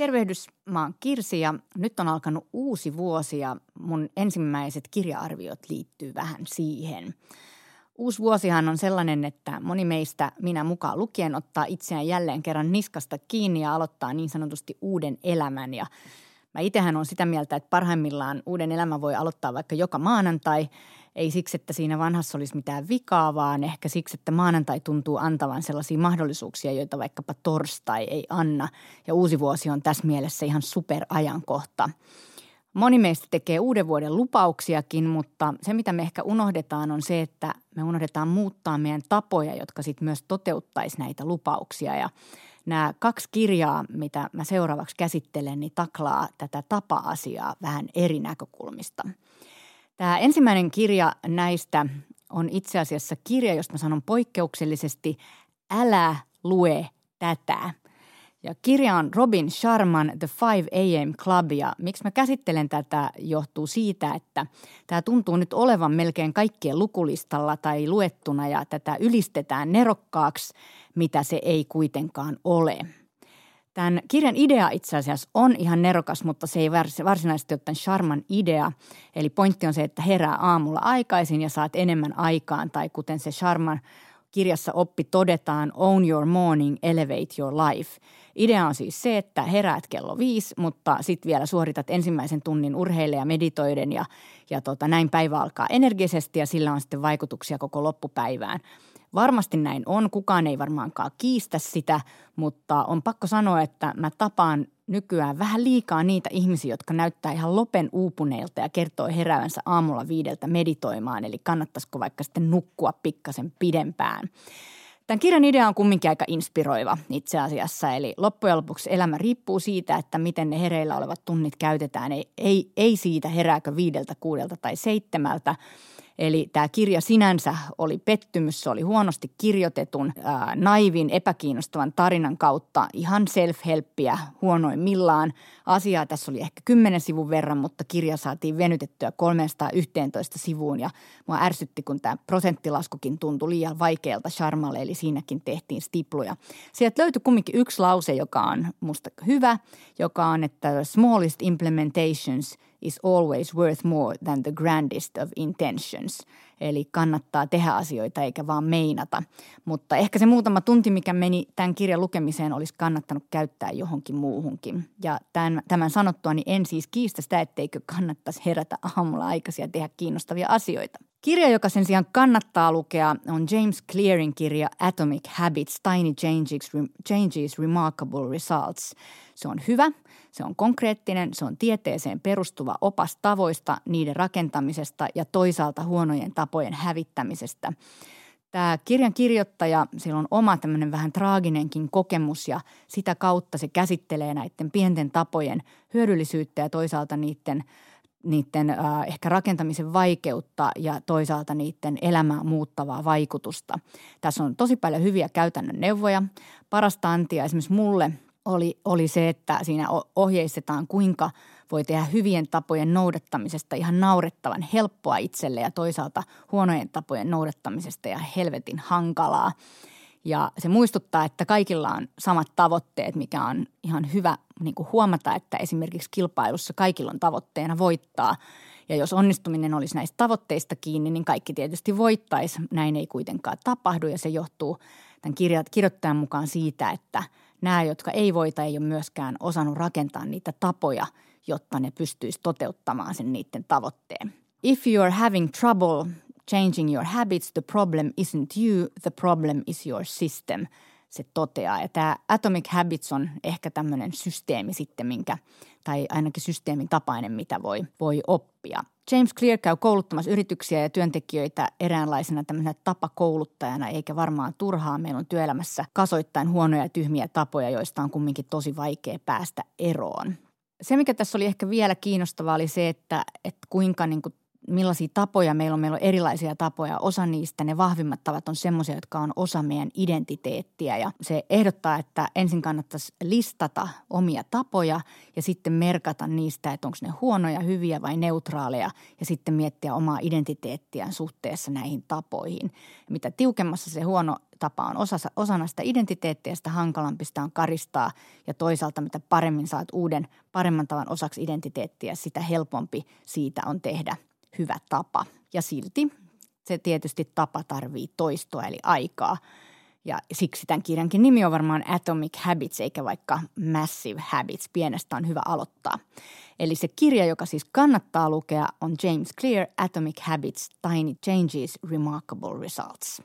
Tervehdys, mä oon Kirsi ja nyt on alkanut uusi vuosi ja mun ensimmäiset kirjaarviot liittyy vähän siihen. Uusi vuosihan on sellainen, että moni meistä, minä mukaan lukien, ottaa itseään jälleen kerran niskasta kiinni ja aloittaa niin sanotusti uuden elämän. Ja mä itsehän on sitä mieltä, että parhaimmillaan uuden elämän voi aloittaa vaikka joka maanantai – ei siksi, että siinä vanhassa olisi mitään vikaa, vaan ehkä siksi, että maanantai tuntuu antavan sellaisia mahdollisuuksia, joita vaikkapa torstai ei anna. Ja uusi vuosi on tässä mielessä ihan superajankohta. Moni meistä tekee uuden vuoden lupauksiakin, mutta se mitä me ehkä unohdetaan on se, että me unohdetaan muuttaa meidän tapoja, jotka sitten myös toteuttaisi näitä lupauksia. Ja nämä kaksi kirjaa, mitä mä seuraavaksi käsittelen, niin taklaa tätä tapa-asiaa vähän eri näkökulmista – Tämä ensimmäinen kirja näistä on itse asiassa kirja, josta mä sanon poikkeuksellisesti Älä lue tätä. Ja kirja on Robin Sharman The 5 AM Club ja miksi mä käsittelen tätä johtuu siitä, että tämä tuntuu nyt olevan melkein kaikkien lukulistalla tai luettuna ja tätä ylistetään nerokkaaksi, mitä se ei kuitenkaan ole – Tämän kirjan idea itse asiassa on ihan nerokas, mutta se ei varsinaisesti ole tämän Sharman idea. Eli pointti on se, että herää aamulla aikaisin ja saat enemmän aikaan, tai kuten se Sharman kirjassa oppi todetaan, own your morning, elevate your life. Idea on siis se, että heräät kello viisi, mutta sitten vielä suoritat ensimmäisen tunnin urheille ja meditoiden ja, ja tota, näin päivä alkaa energisesti ja sillä on sitten vaikutuksia koko loppupäivään – Varmasti näin on, kukaan ei varmaankaan kiistä sitä, mutta on pakko sanoa, että mä tapaan nykyään vähän liikaa niitä ihmisiä, jotka näyttää ihan lopen uupuneilta ja kertoo heräävänsä aamulla viideltä meditoimaan, eli kannattaisiko vaikka sitten nukkua pikkasen pidempään. Tämän kirjan idea on kumminkin aika inspiroiva itse asiassa, eli loppujen lopuksi elämä riippuu siitä, että miten ne hereillä olevat tunnit käytetään. Ei, ei, ei siitä herääkö viideltä, kuudelta tai seitsemältä, Eli tämä kirja sinänsä oli pettymys, se oli huonosti kirjoitetun, ää, naivin, epäkiinnostavan tarinan kautta ihan self-helppiä huonoimmillaan. Asiaa tässä oli ehkä kymmenen sivun verran, mutta kirja saatiin venytettyä 311 sivuun ja mua ärsytti, kun tämä prosenttilaskukin tuntui liian vaikealta Sharmalle, eli siinäkin tehtiin stipluja. Sieltä löytyi kumminkin yksi lause, joka on musta hyvä, joka on, että smallest implementations – is always worth more than the grandest of intentions. Eli kannattaa tehdä asioita eikä vaan meinata. Mutta ehkä se muutama tunti, mikä meni tämän kirjan lukemiseen, olisi kannattanut käyttää johonkin muuhunkin. Ja tämän, tämän sanottua, niin en siis kiistä sitä, etteikö kannattaisi herätä aamulla aikaisin ja tehdä kiinnostavia asioita. Kirja, joka sen sijaan kannattaa lukea, on James Clearin kirja Atomic Habits, Tiny Changes Remarkable Results. Se on hyvä – se on konkreettinen, se on tieteeseen perustuva opas tavoista, niiden rakentamisesta ja toisaalta huonojen tapojen hävittämisestä. Tämä kirjan kirjoittaja, sillä on oma tämmöinen vähän traaginenkin kokemus ja sitä kautta se käsittelee näiden pienten tapojen hyödyllisyyttä ja toisaalta niiden niiden äh, ehkä rakentamisen vaikeutta ja toisaalta niiden elämää muuttavaa vaikutusta. Tässä on tosi paljon hyviä käytännön neuvoja. Parasta antia esimerkiksi mulle oli, oli se, että siinä ohjeistetaan, kuinka voi tehdä hyvien tapojen noudattamisesta ihan naurettavan helppoa itselle ja toisaalta huonojen tapojen noudattamisesta ja helvetin hankalaa. Ja se muistuttaa, että kaikilla on samat tavoitteet, mikä on ihan hyvä niin kuin huomata, että esimerkiksi kilpailussa kaikilla on tavoitteena voittaa. Ja jos onnistuminen olisi näistä tavoitteista kiinni, niin kaikki tietysti voittaisi. Näin ei kuitenkaan tapahdu ja se johtuu tämän kirjoittajan mukaan siitä, että – nämä, jotka ei voita, ei ole myöskään osannut rakentaa niitä tapoja, jotta ne pystyisi toteuttamaan sen niiden tavoitteen. If you are having trouble changing your habits, the problem isn't you, the problem is your system, se toteaa. Ja tämä Atomic Habits on ehkä tämmöinen systeemi sitten, minkä, tai ainakin systeemin tapainen, mitä voi, voi oppia. James Clear käy kouluttamassa yrityksiä ja työntekijöitä eräänlaisena tämmöisenä tapakouluttajana, eikä varmaan turhaa. Meillä on työelämässä kasoittain huonoja ja tyhmiä tapoja, joista on kumminkin tosi vaikea päästä eroon. Se, mikä tässä oli ehkä vielä kiinnostavaa, oli se, että, että kuinka niin kuin millaisia tapoja meillä on. Meillä on erilaisia tapoja. Osa niistä, ne vahvimmat tavat on semmoisia, jotka on osa meidän identiteettiä. Ja se ehdottaa, että ensin kannattaisi listata omia tapoja ja sitten merkata niistä, että onko ne huonoja, hyviä vai neutraaleja. Ja sitten miettiä omaa identiteettiään suhteessa näihin tapoihin. Mitä tiukemmassa se huono tapa on osa, osana sitä identiteettiä, sitä hankalampi sitä on karistaa. Ja toisaalta mitä paremmin saat uuden, paremman tavan osaksi identiteettiä, sitä helpompi siitä on tehdä hyvä tapa. Ja silti se tietysti tapa tarvii toistoa eli aikaa. Ja siksi tämän kirjankin nimi on varmaan Atomic Habits eikä vaikka Massive Habits. Pienestä on hyvä aloittaa. Eli se kirja, joka siis kannattaa lukea, on James Clear Atomic Habits, Tiny Changes, Remarkable Results.